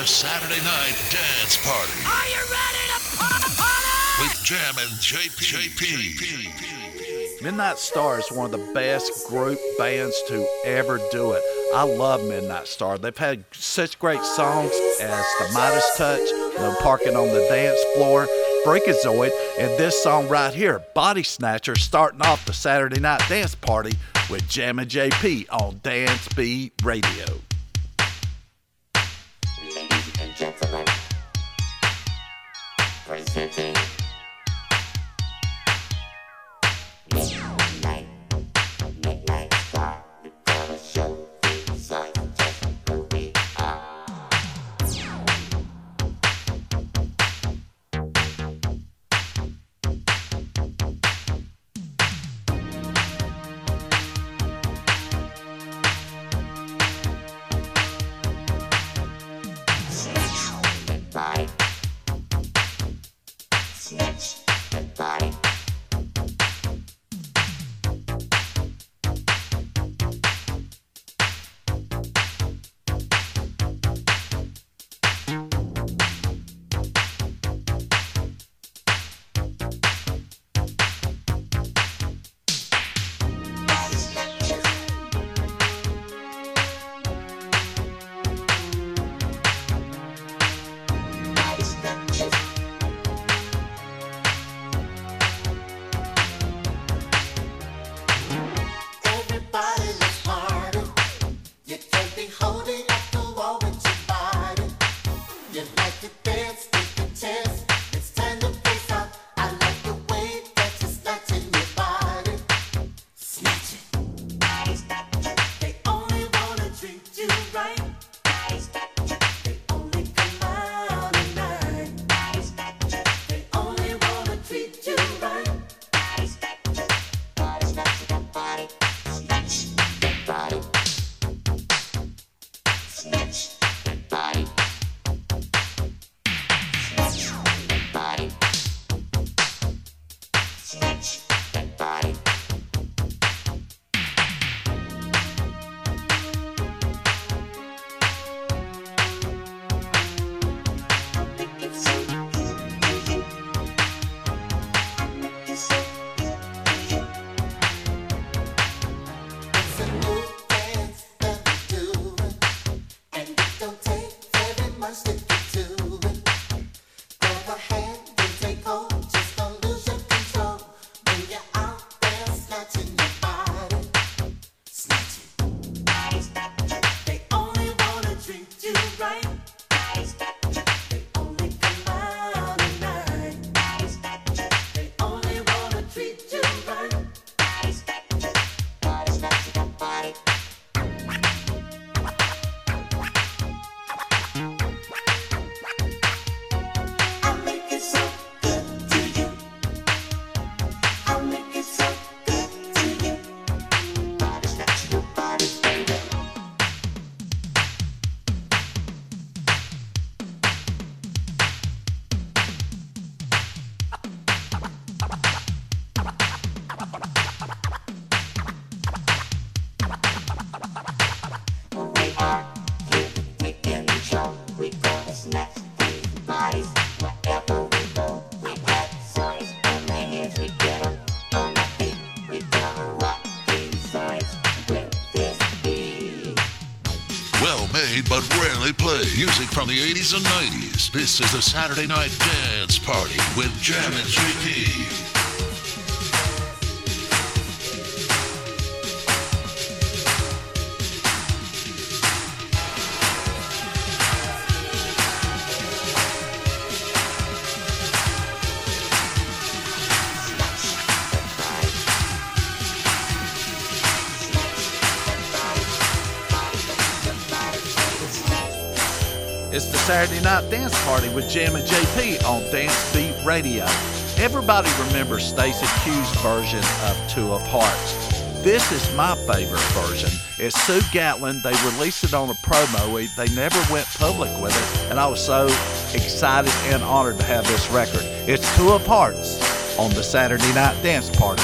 the Saturday Night Dance Party. Are you ready to party? With Jammin JP. JP. Midnight Star is one of the best group bands to ever do it. I love Midnight Star. They've had such great songs as The Midas Touch, No Parking on the Dance Floor, Freakazoid, and this song right here, Body Snatcher, starting off the Saturday Night Dance Party with Jammin JP on Dance Beat Radio. Mm-hmm. Rarely played. Music from the 80s and 90s. This is the Saturday Night Dance Party with Jammin JP. Saturday Night Dance Party with Jammin JP on Dance Beat Radio. Everybody remembers Stacey Q's version of Two of Hearts. This is my favorite version. It's Sue Gatlin. They released it on a promo. They never went public with it, and I was so excited and honored to have this record. It's Two of Hearts on the Saturday Night Dance Party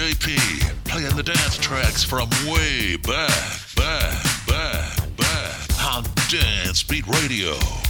JP playing the dance tracks from way back, back, back, back on Dance Beat Radio.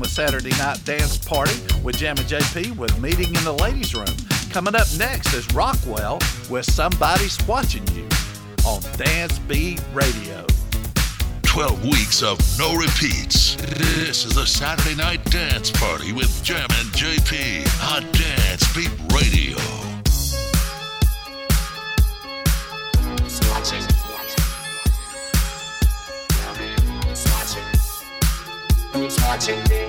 time with Saturday Night Dance Party with Jammin JP with Meeting in the Ladies Room. Coming up next is Rockwell with Somebody's Watching You on Dance Beat Radio. 12 weeks of no repeats. This is the Saturday Night Dance Party with Jammin JP on Dance Beat Radio. watching me.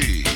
And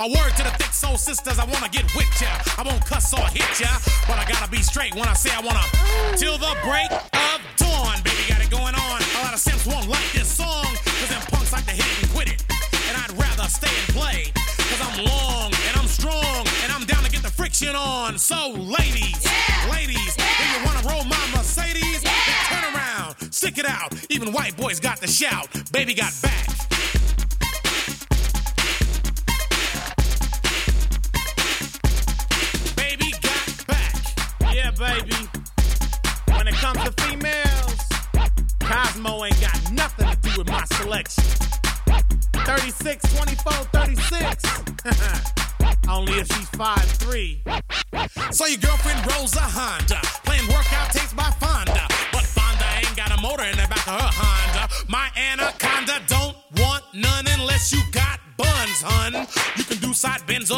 A word to the thick soul sisters, I wanna get with ya. I won't cuss or hit ya, but I gotta be straight when I say I wanna. Till the break of dawn, baby, got it going on. A lot of simps won't like this song, cause them punks like to hit it and quit it. And I'd rather stay and play, cause I'm long and I'm strong, and I'm down to get the friction on. So, ladies, ladies, if you wanna roll my Mercedes, then turn around, stick it out. Even white boys got the shout. Baby got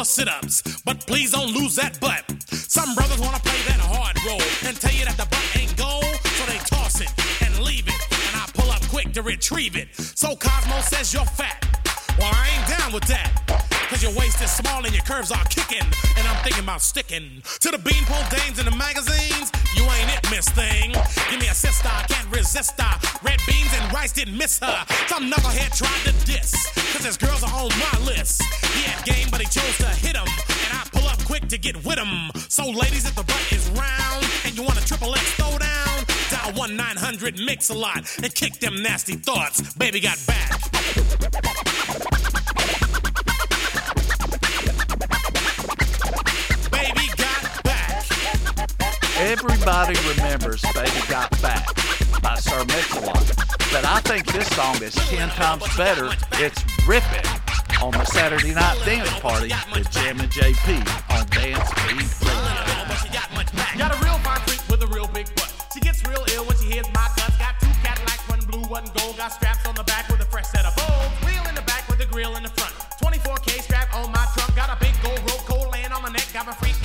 side bends or sit-ups, but please don't lose that butt. Some brothers wanna play that hard role and tell you that the butt ain't gold, so they toss it and leave it, and I pull up quick to retrieve it. So Cosmo says you're fat. Well, I ain't down with that. Cause your waist is small and your curves are kicking. And I'm thinking about sticking to the beanpole dames in the magazines. You ain't it, miss thing. Give me a sister, I can't resist her. Red beans and rice didn't miss her. Some knucklehead tried to 1 900 Mix a lot and kick them nasty thoughts. Baby got back. Baby got back. Everybody remembers Baby Got Back by Sir Mix-a-Lot. But I think this song is 10 times better. It's ripping on the Saturday Night Dance Party with Jammin JP on Dance Beat Radio. She hears my guts. Got two Cadillacs, one blue, one gold. Got straps on the back with a fresh set of bows. Wheel in the back with a grill in the front. 24K strap on my trunk. Got a big gold rope cold laying on my neck. Got my freak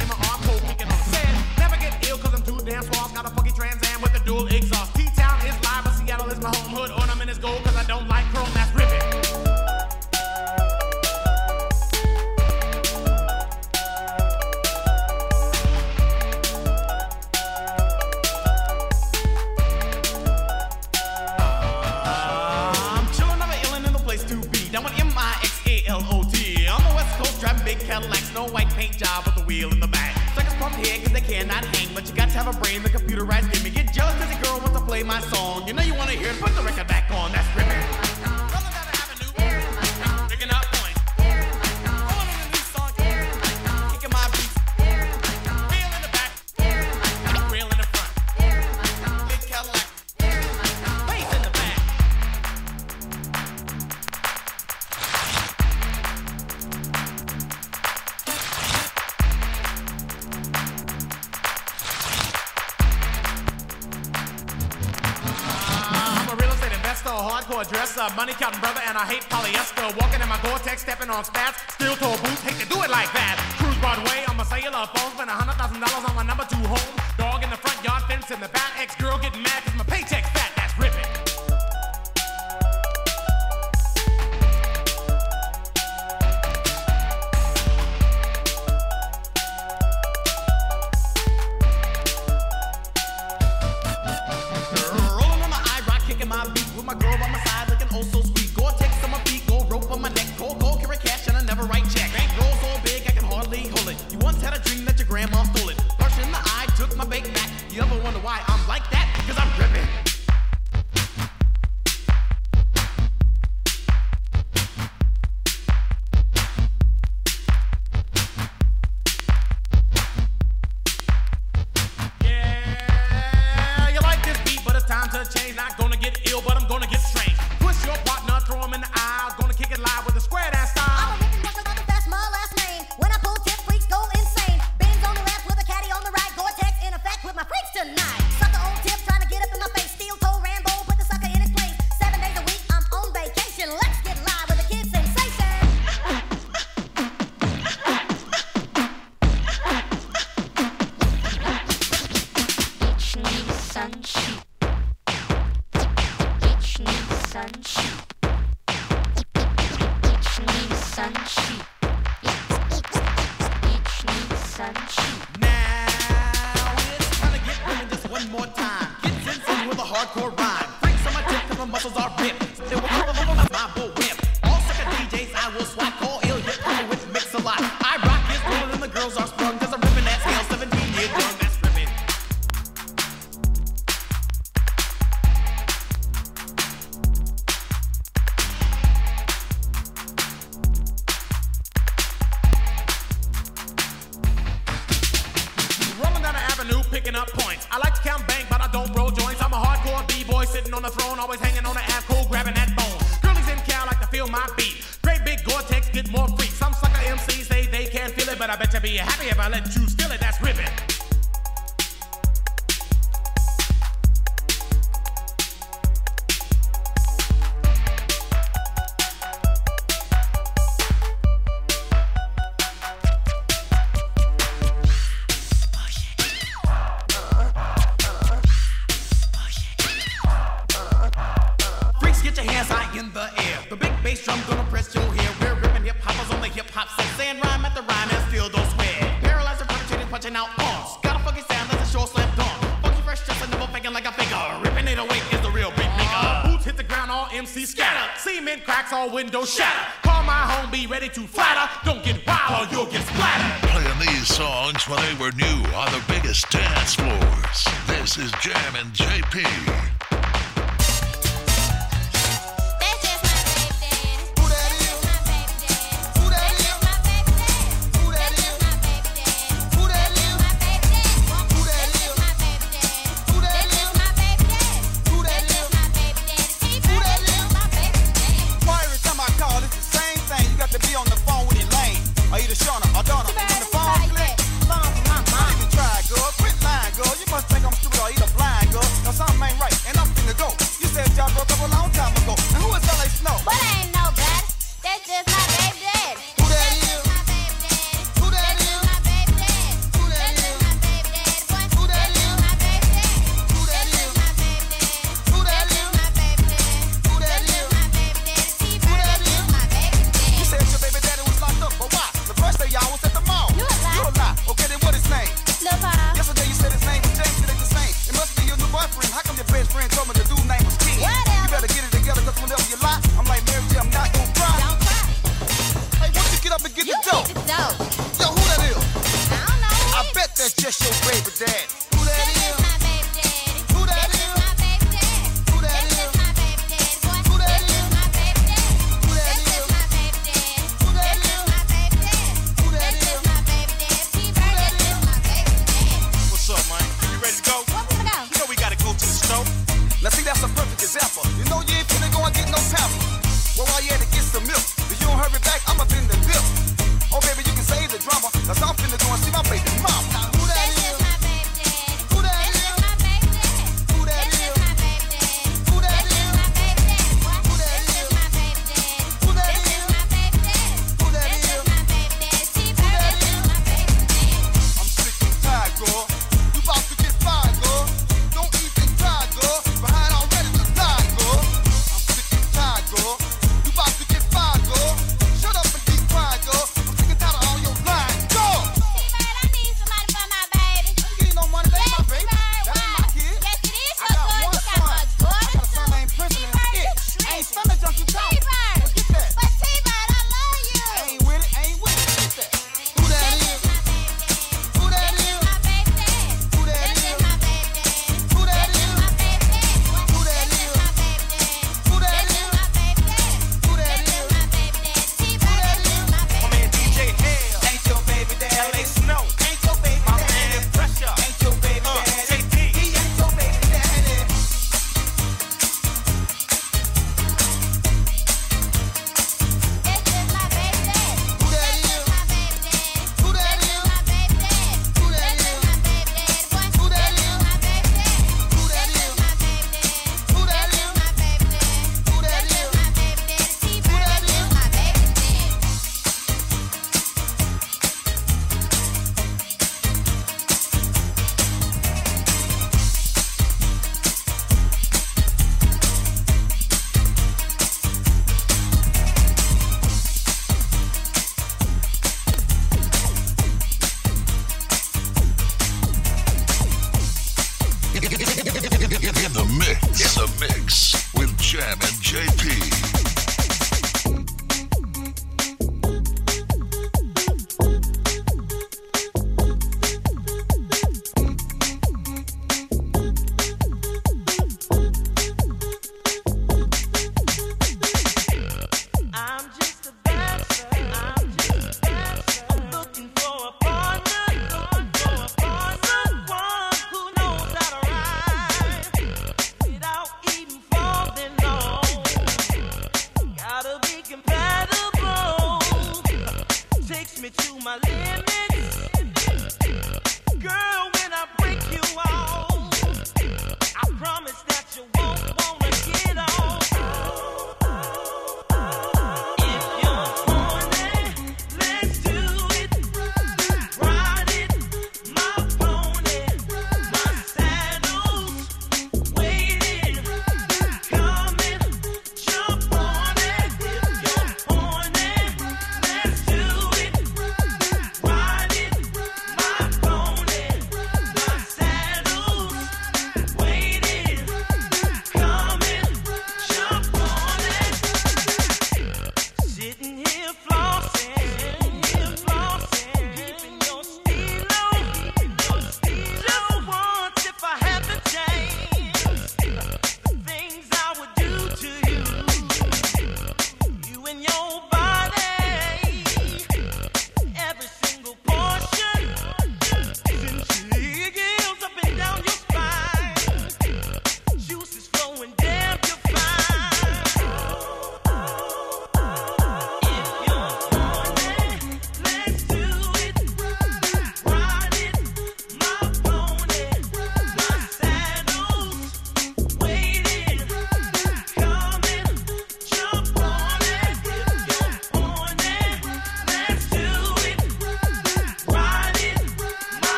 have a brain,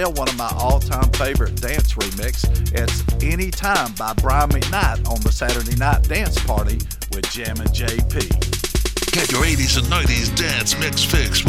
still one of my all time favorite dance remix. It's Anytime by Brian McKnight on the Saturday Night Dance Party with Jammin JP. Get your 80s and 90s dance mix fix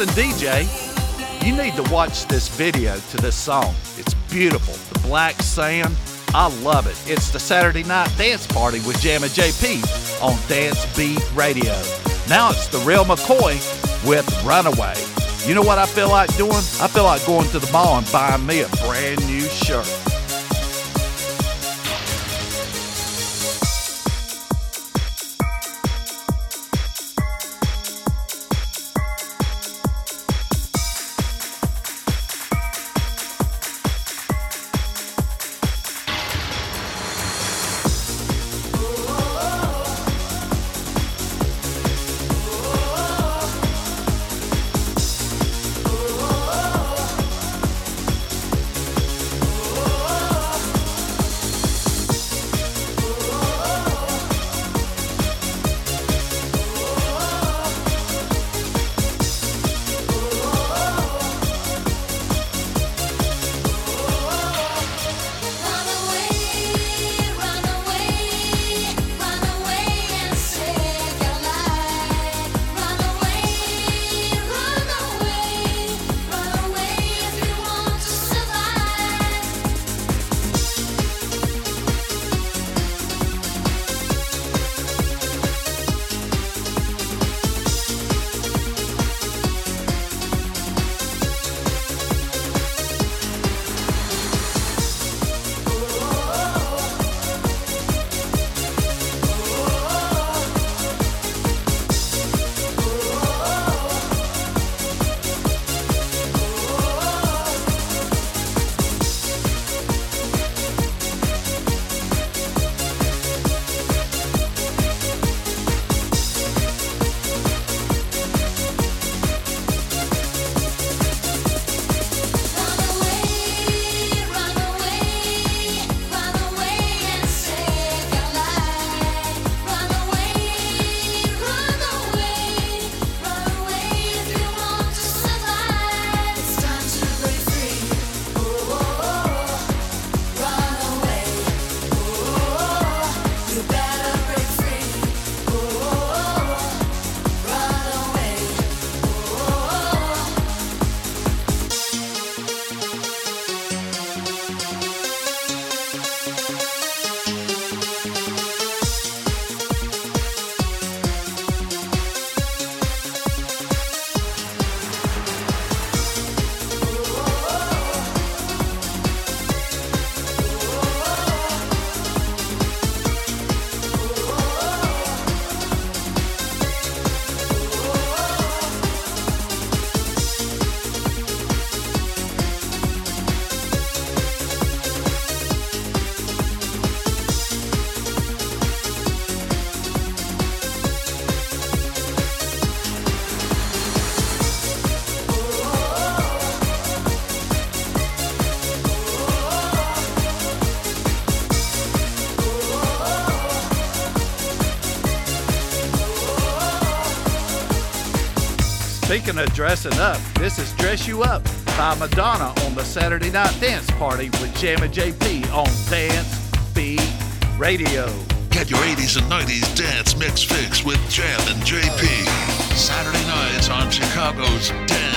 Allison DJ. You need to watch this video to this song. It's beautiful. The black sand. I love it. It's the Saturday night dance party with Jammin JP on Dance Beat Radio. Now it's the real McCoy with Runaway. You know what I feel like doing? I feel like going to the mall and buying me a brand new Speaking of dressing up, this is Dress You Up by Madonna on the Saturday Night Dance Party with Jammin JP on Dance Beat Radio. Get your 80s and 90s dance mix fix with Jammin JP. Saturday nights on Chicago's Dance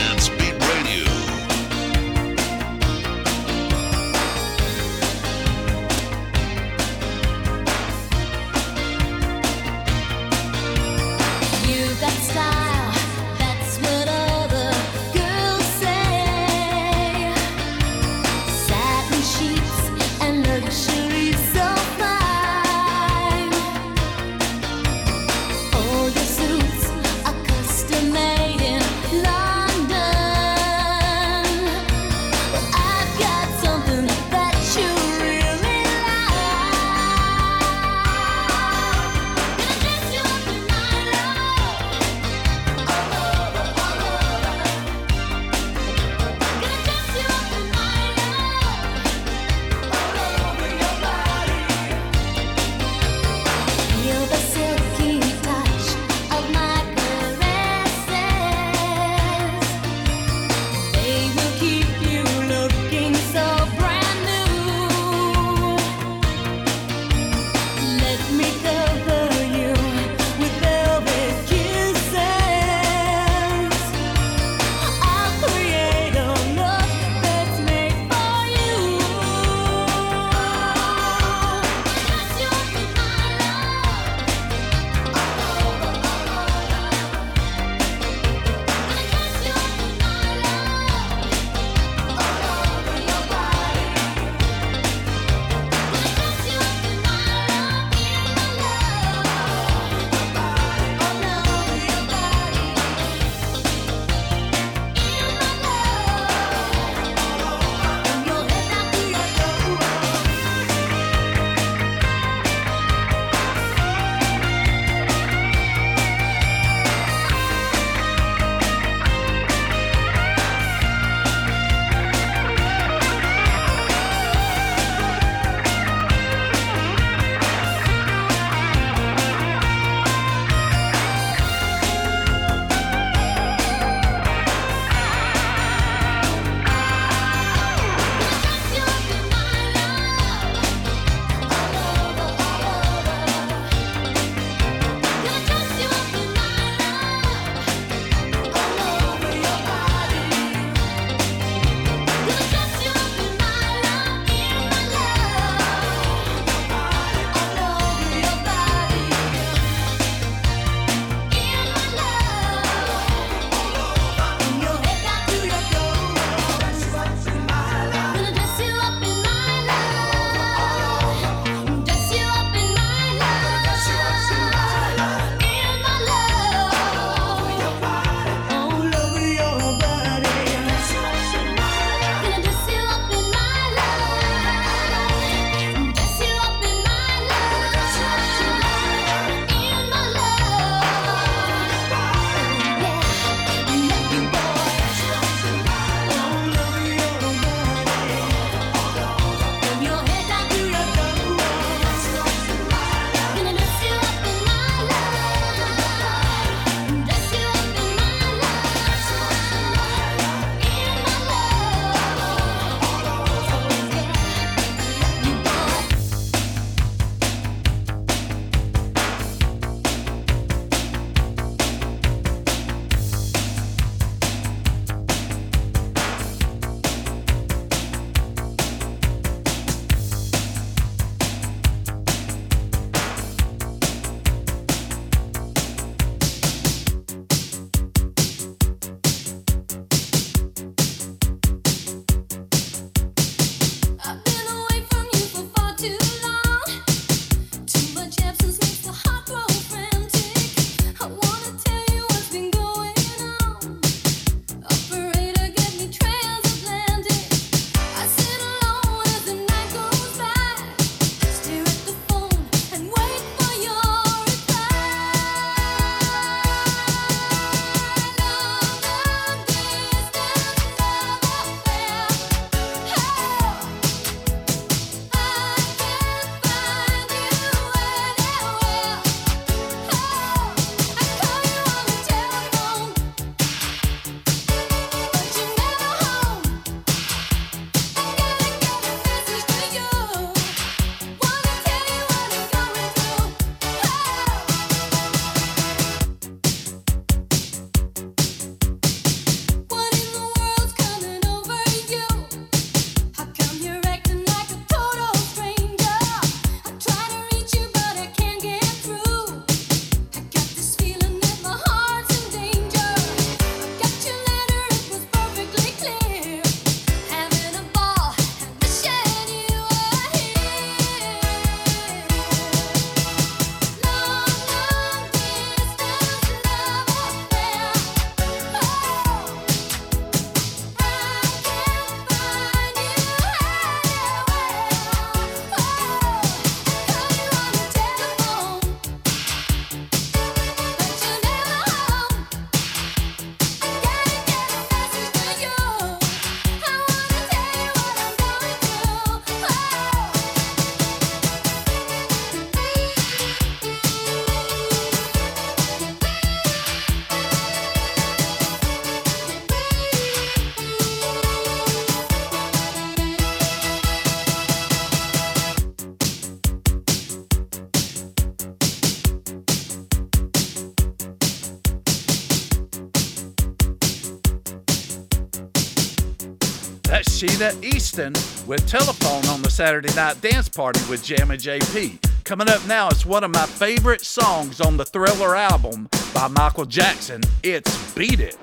Easton with Telephone on the Saturday Night Dance Party with Jammin JP. Coming up now is one of my favorite songs on the Thriller album by Michael Jackson. It's Beat It.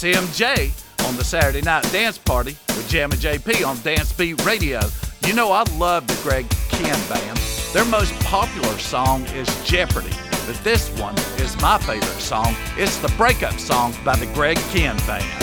CMJ on the Saturday Night Dance Party with Jammin JP on Dance Beat Radio. You know, I love the Greg Kihn Band. Their most popular song is Jeopardy, but this one is my favorite song. It's the breakup song by the Greg Kihn Band.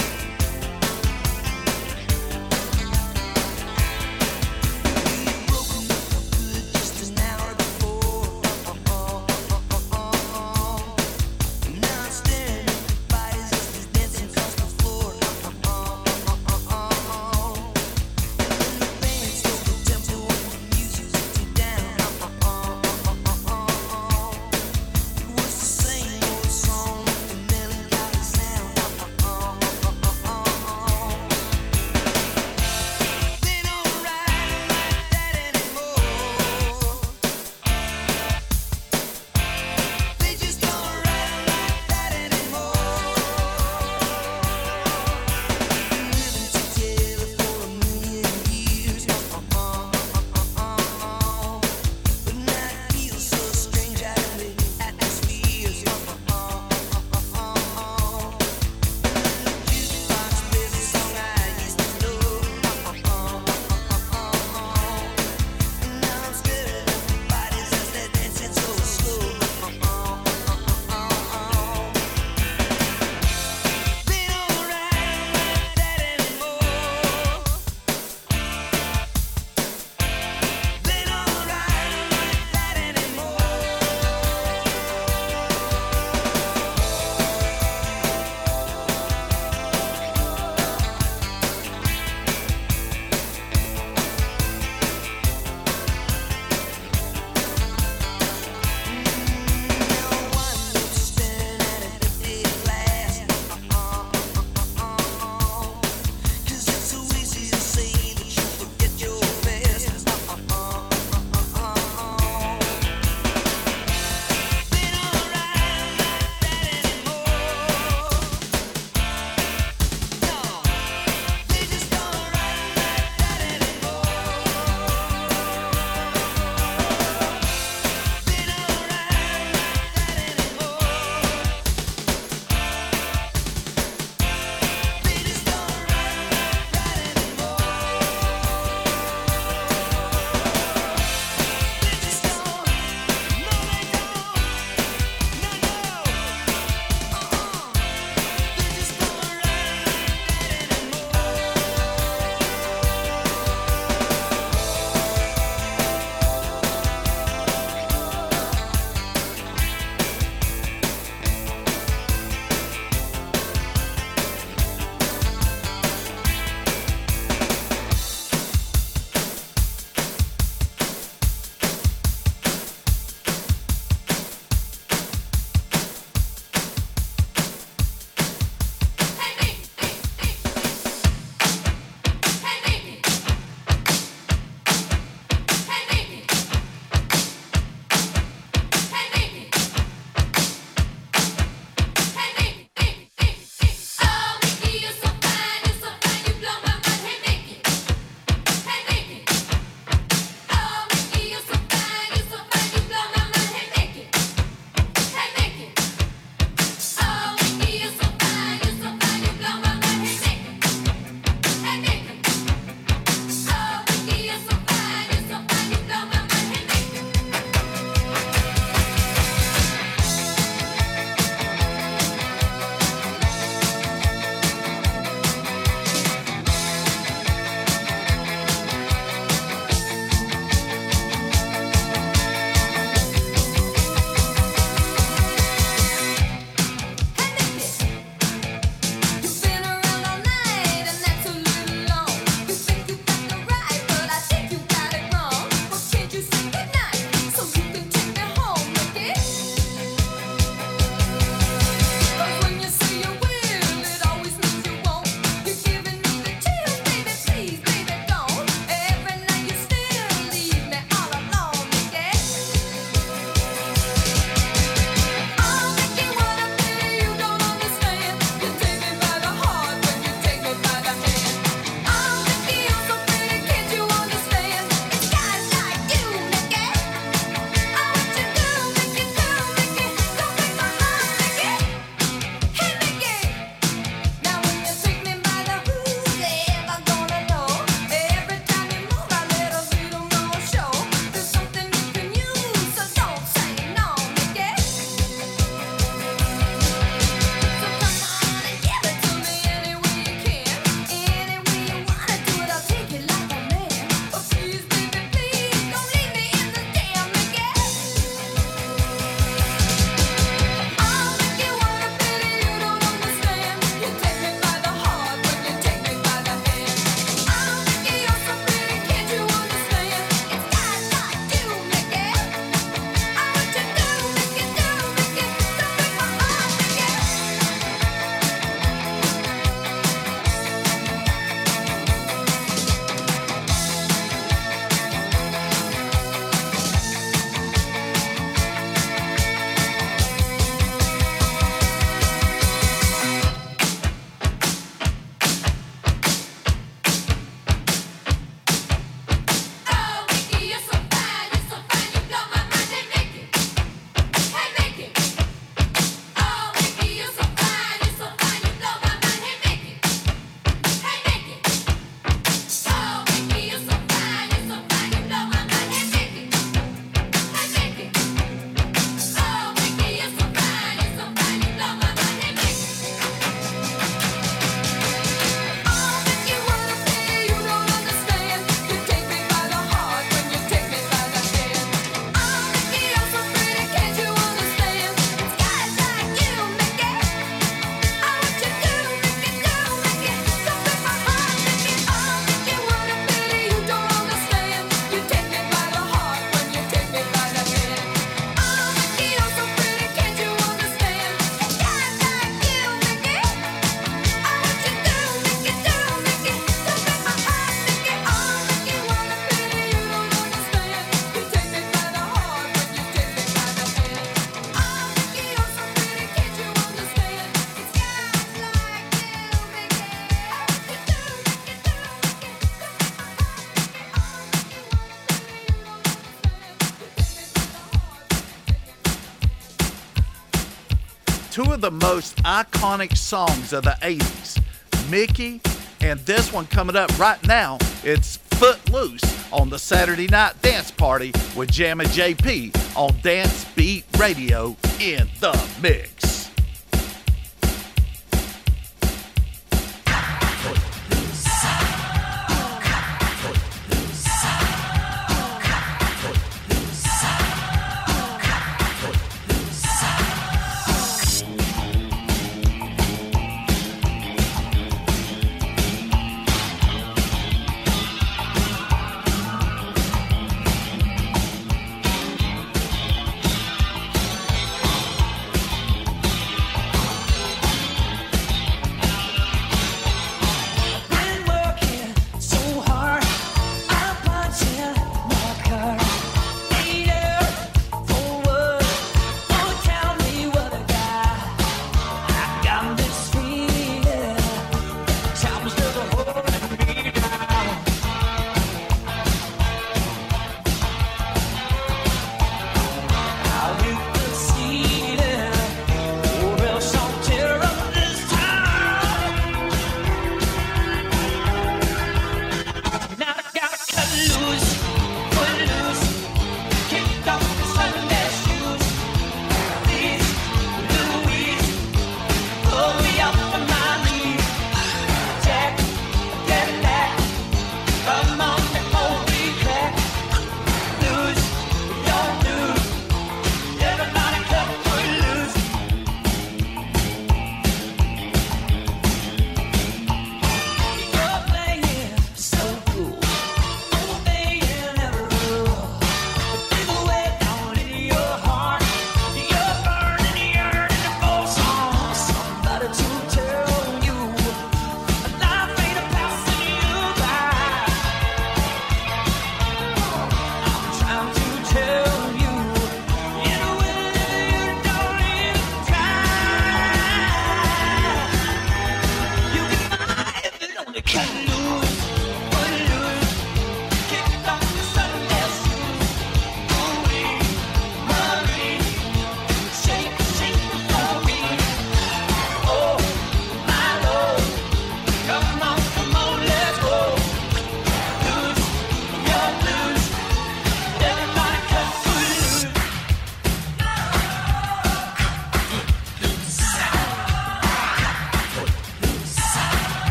the most iconic songs of the 80s. Mickey, and this one coming up right now, it's Footloose on the Saturday Night Dance Party with Jammin JP on Dance Beat Radio in the Mix.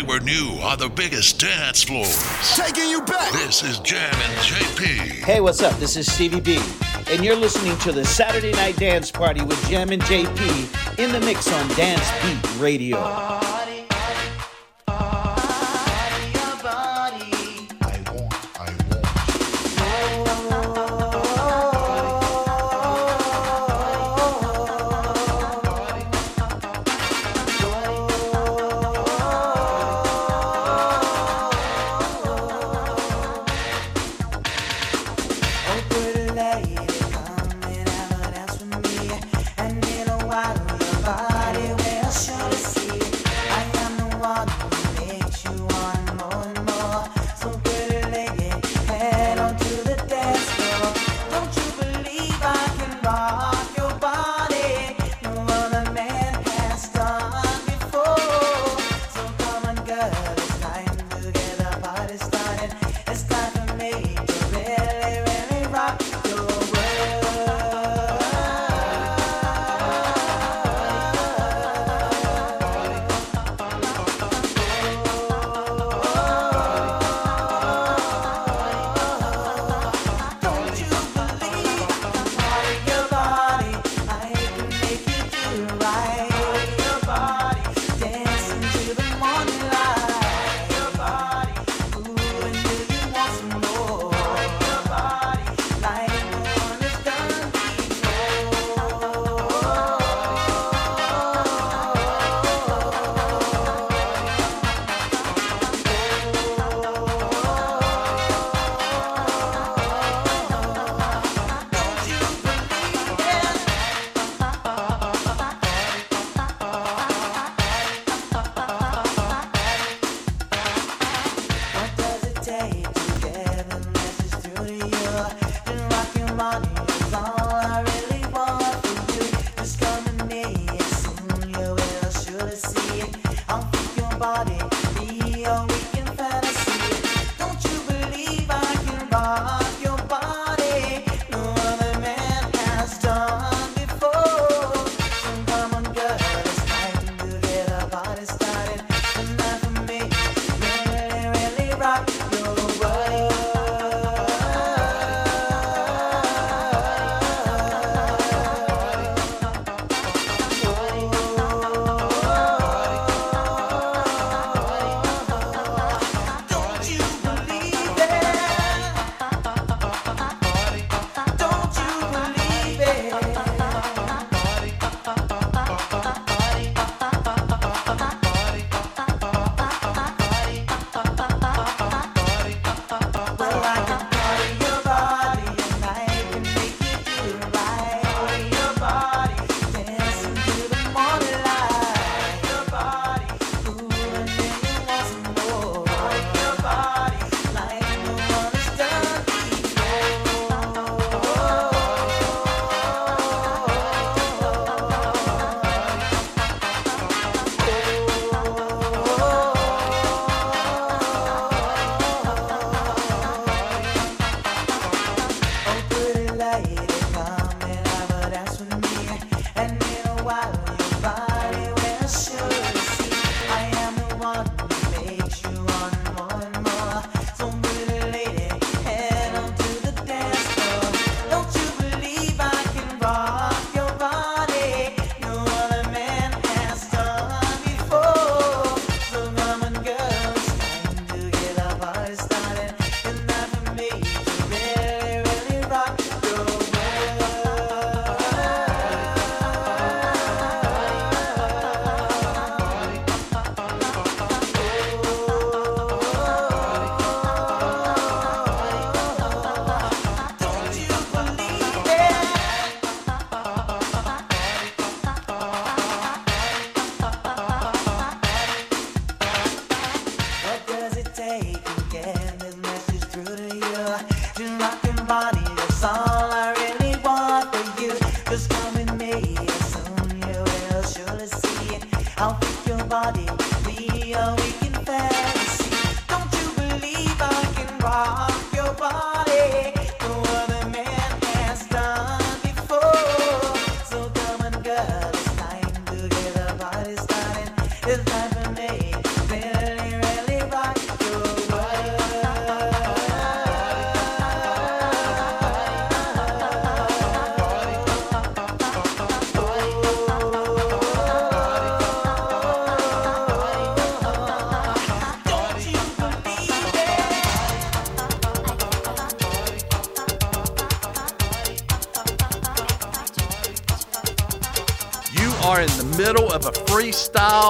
they were new on the biggest dance floors. Taking you back. This is Jammin JP. Hey, what's up? This is Stevie B, and you're listening to the Saturday Night Dance Party with Jammin JP in the mix on Dance Beat Radio.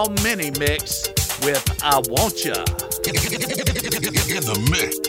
Mini Mix with I Want Ya. In the mix.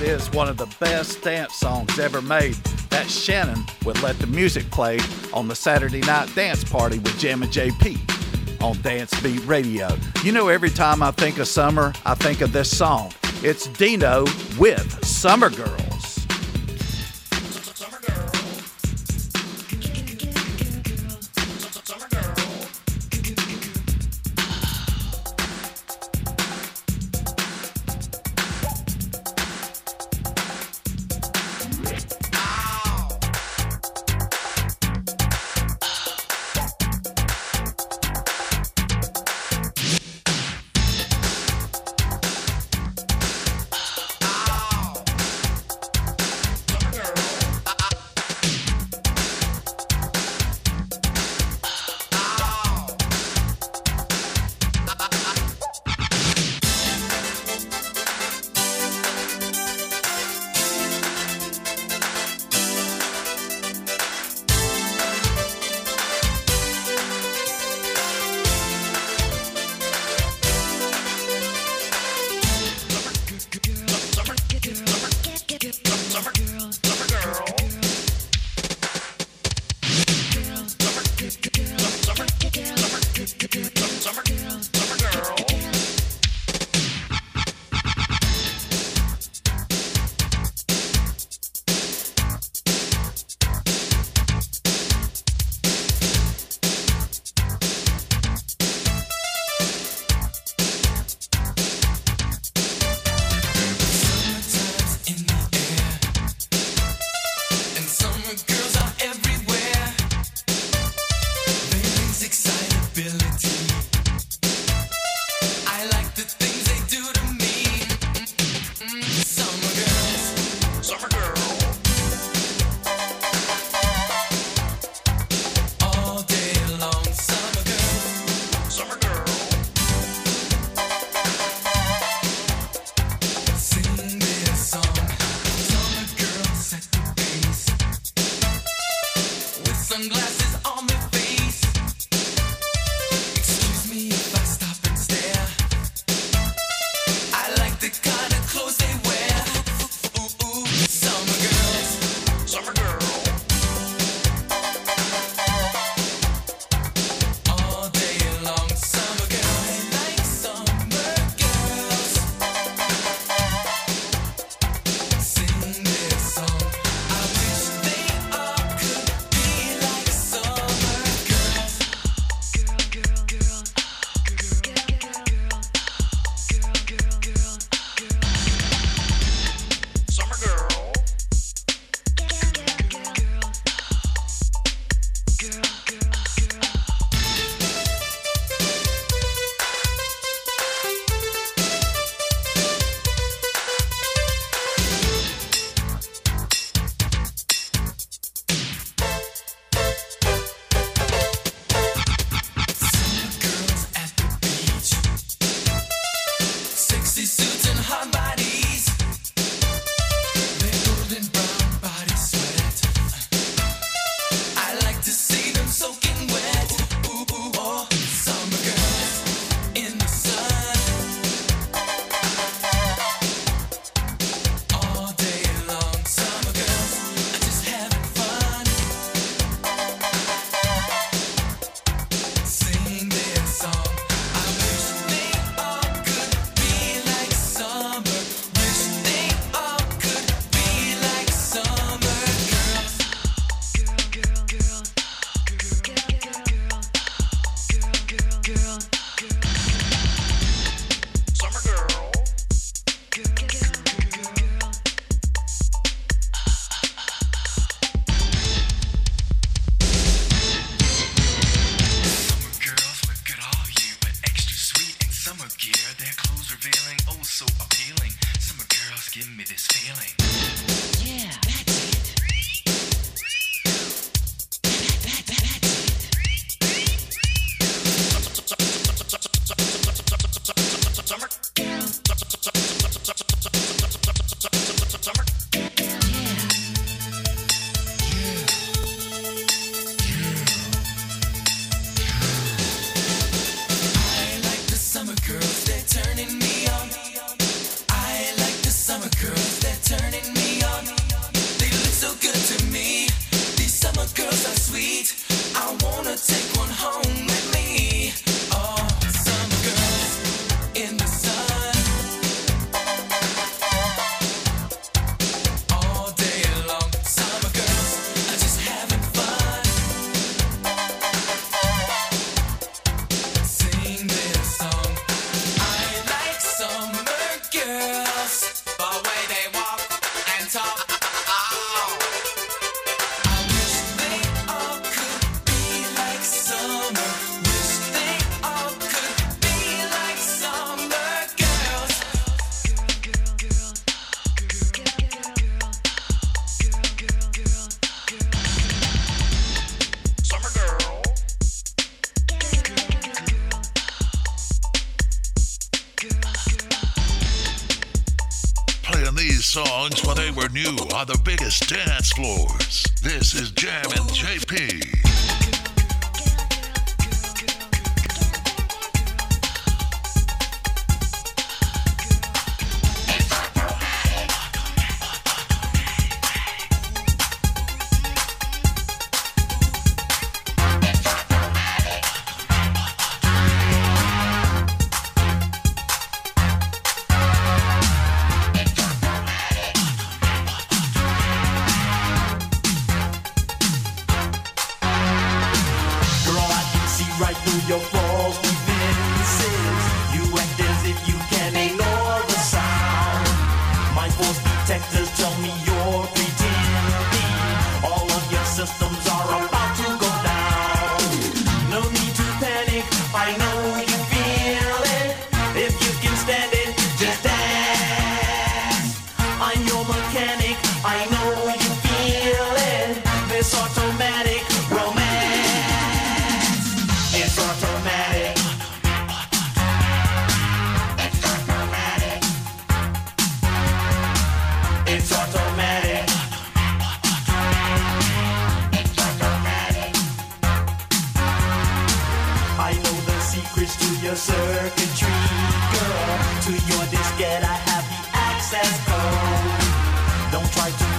That is one of the best dance songs ever made. That Shannon would let the music play on the Saturday night dance party with Jammin JP on Dance Beat Radio. You know, every time I think of summer, I think of this song. It's Dino with Summer Girl.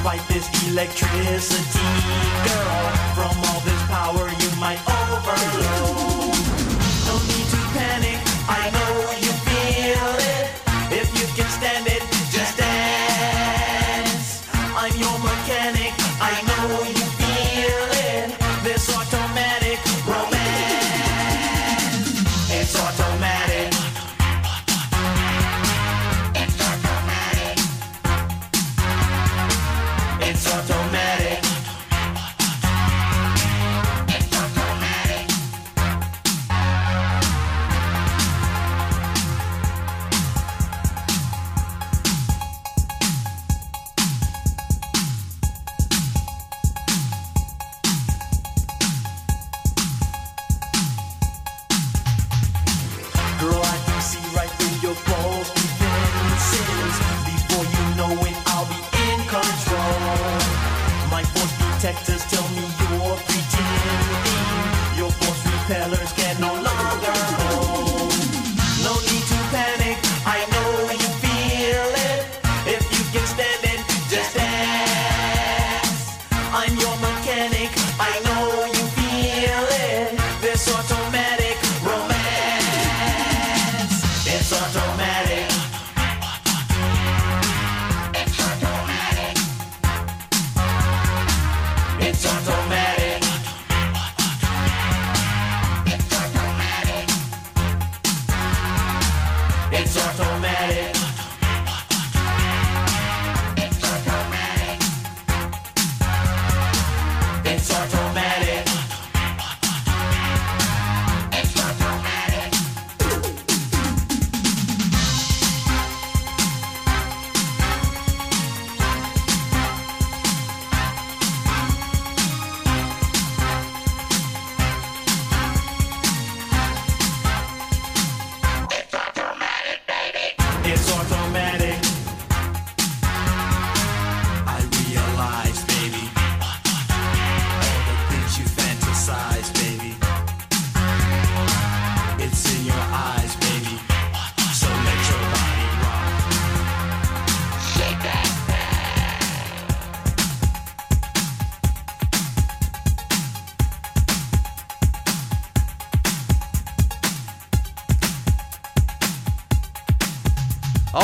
like this electricity, girl.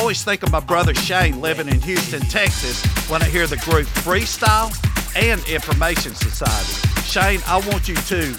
always think of my brother Shane living in Houston, Texas, when I hear the group Freestyle and Information Society. Shane, I want you to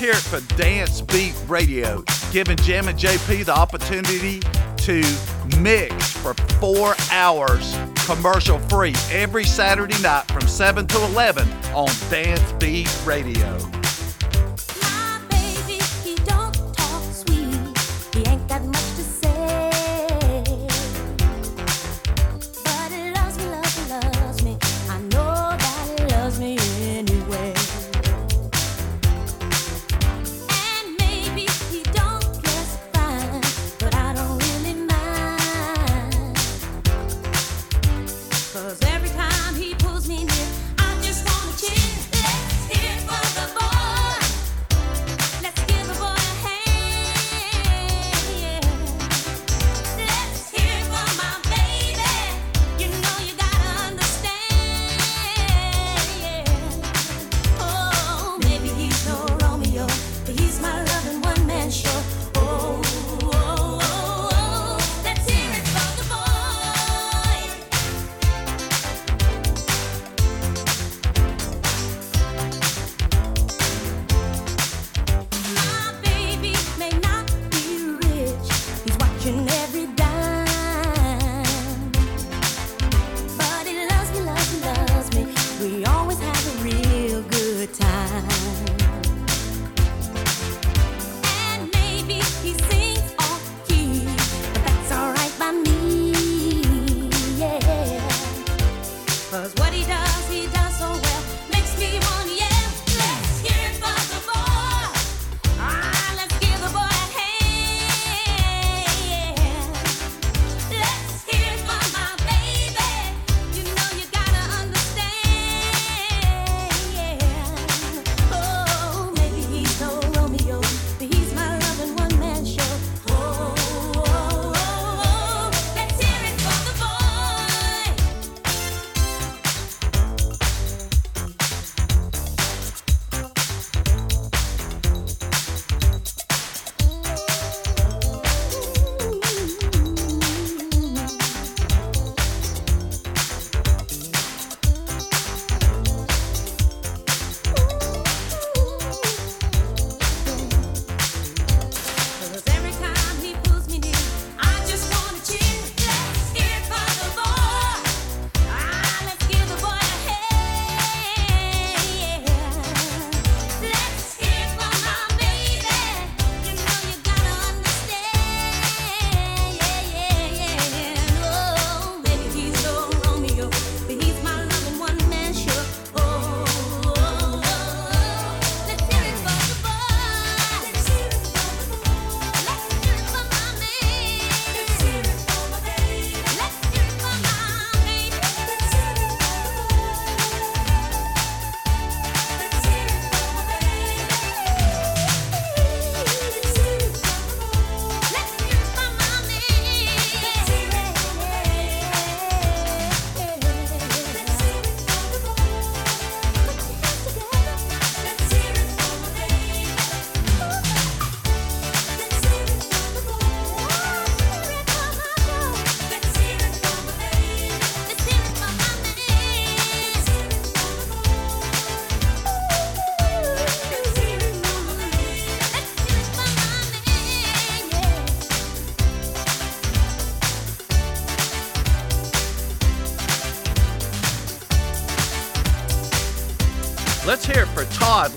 here for Dance Beat Radio, giving Jammin JP the opportunity to mix for four hours commercial free every Saturday night from 7 to 11 on Dance Beat Radio.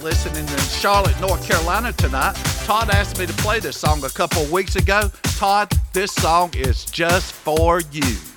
listening in Charlotte, North Carolina tonight. Todd asked me to play this song a couple weeks ago. Todd, this song is just for you.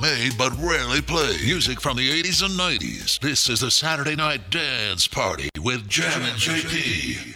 made but rarely played. Music from the 80s and 90s. This is the Saturday Night Dance Party with Jammin JP.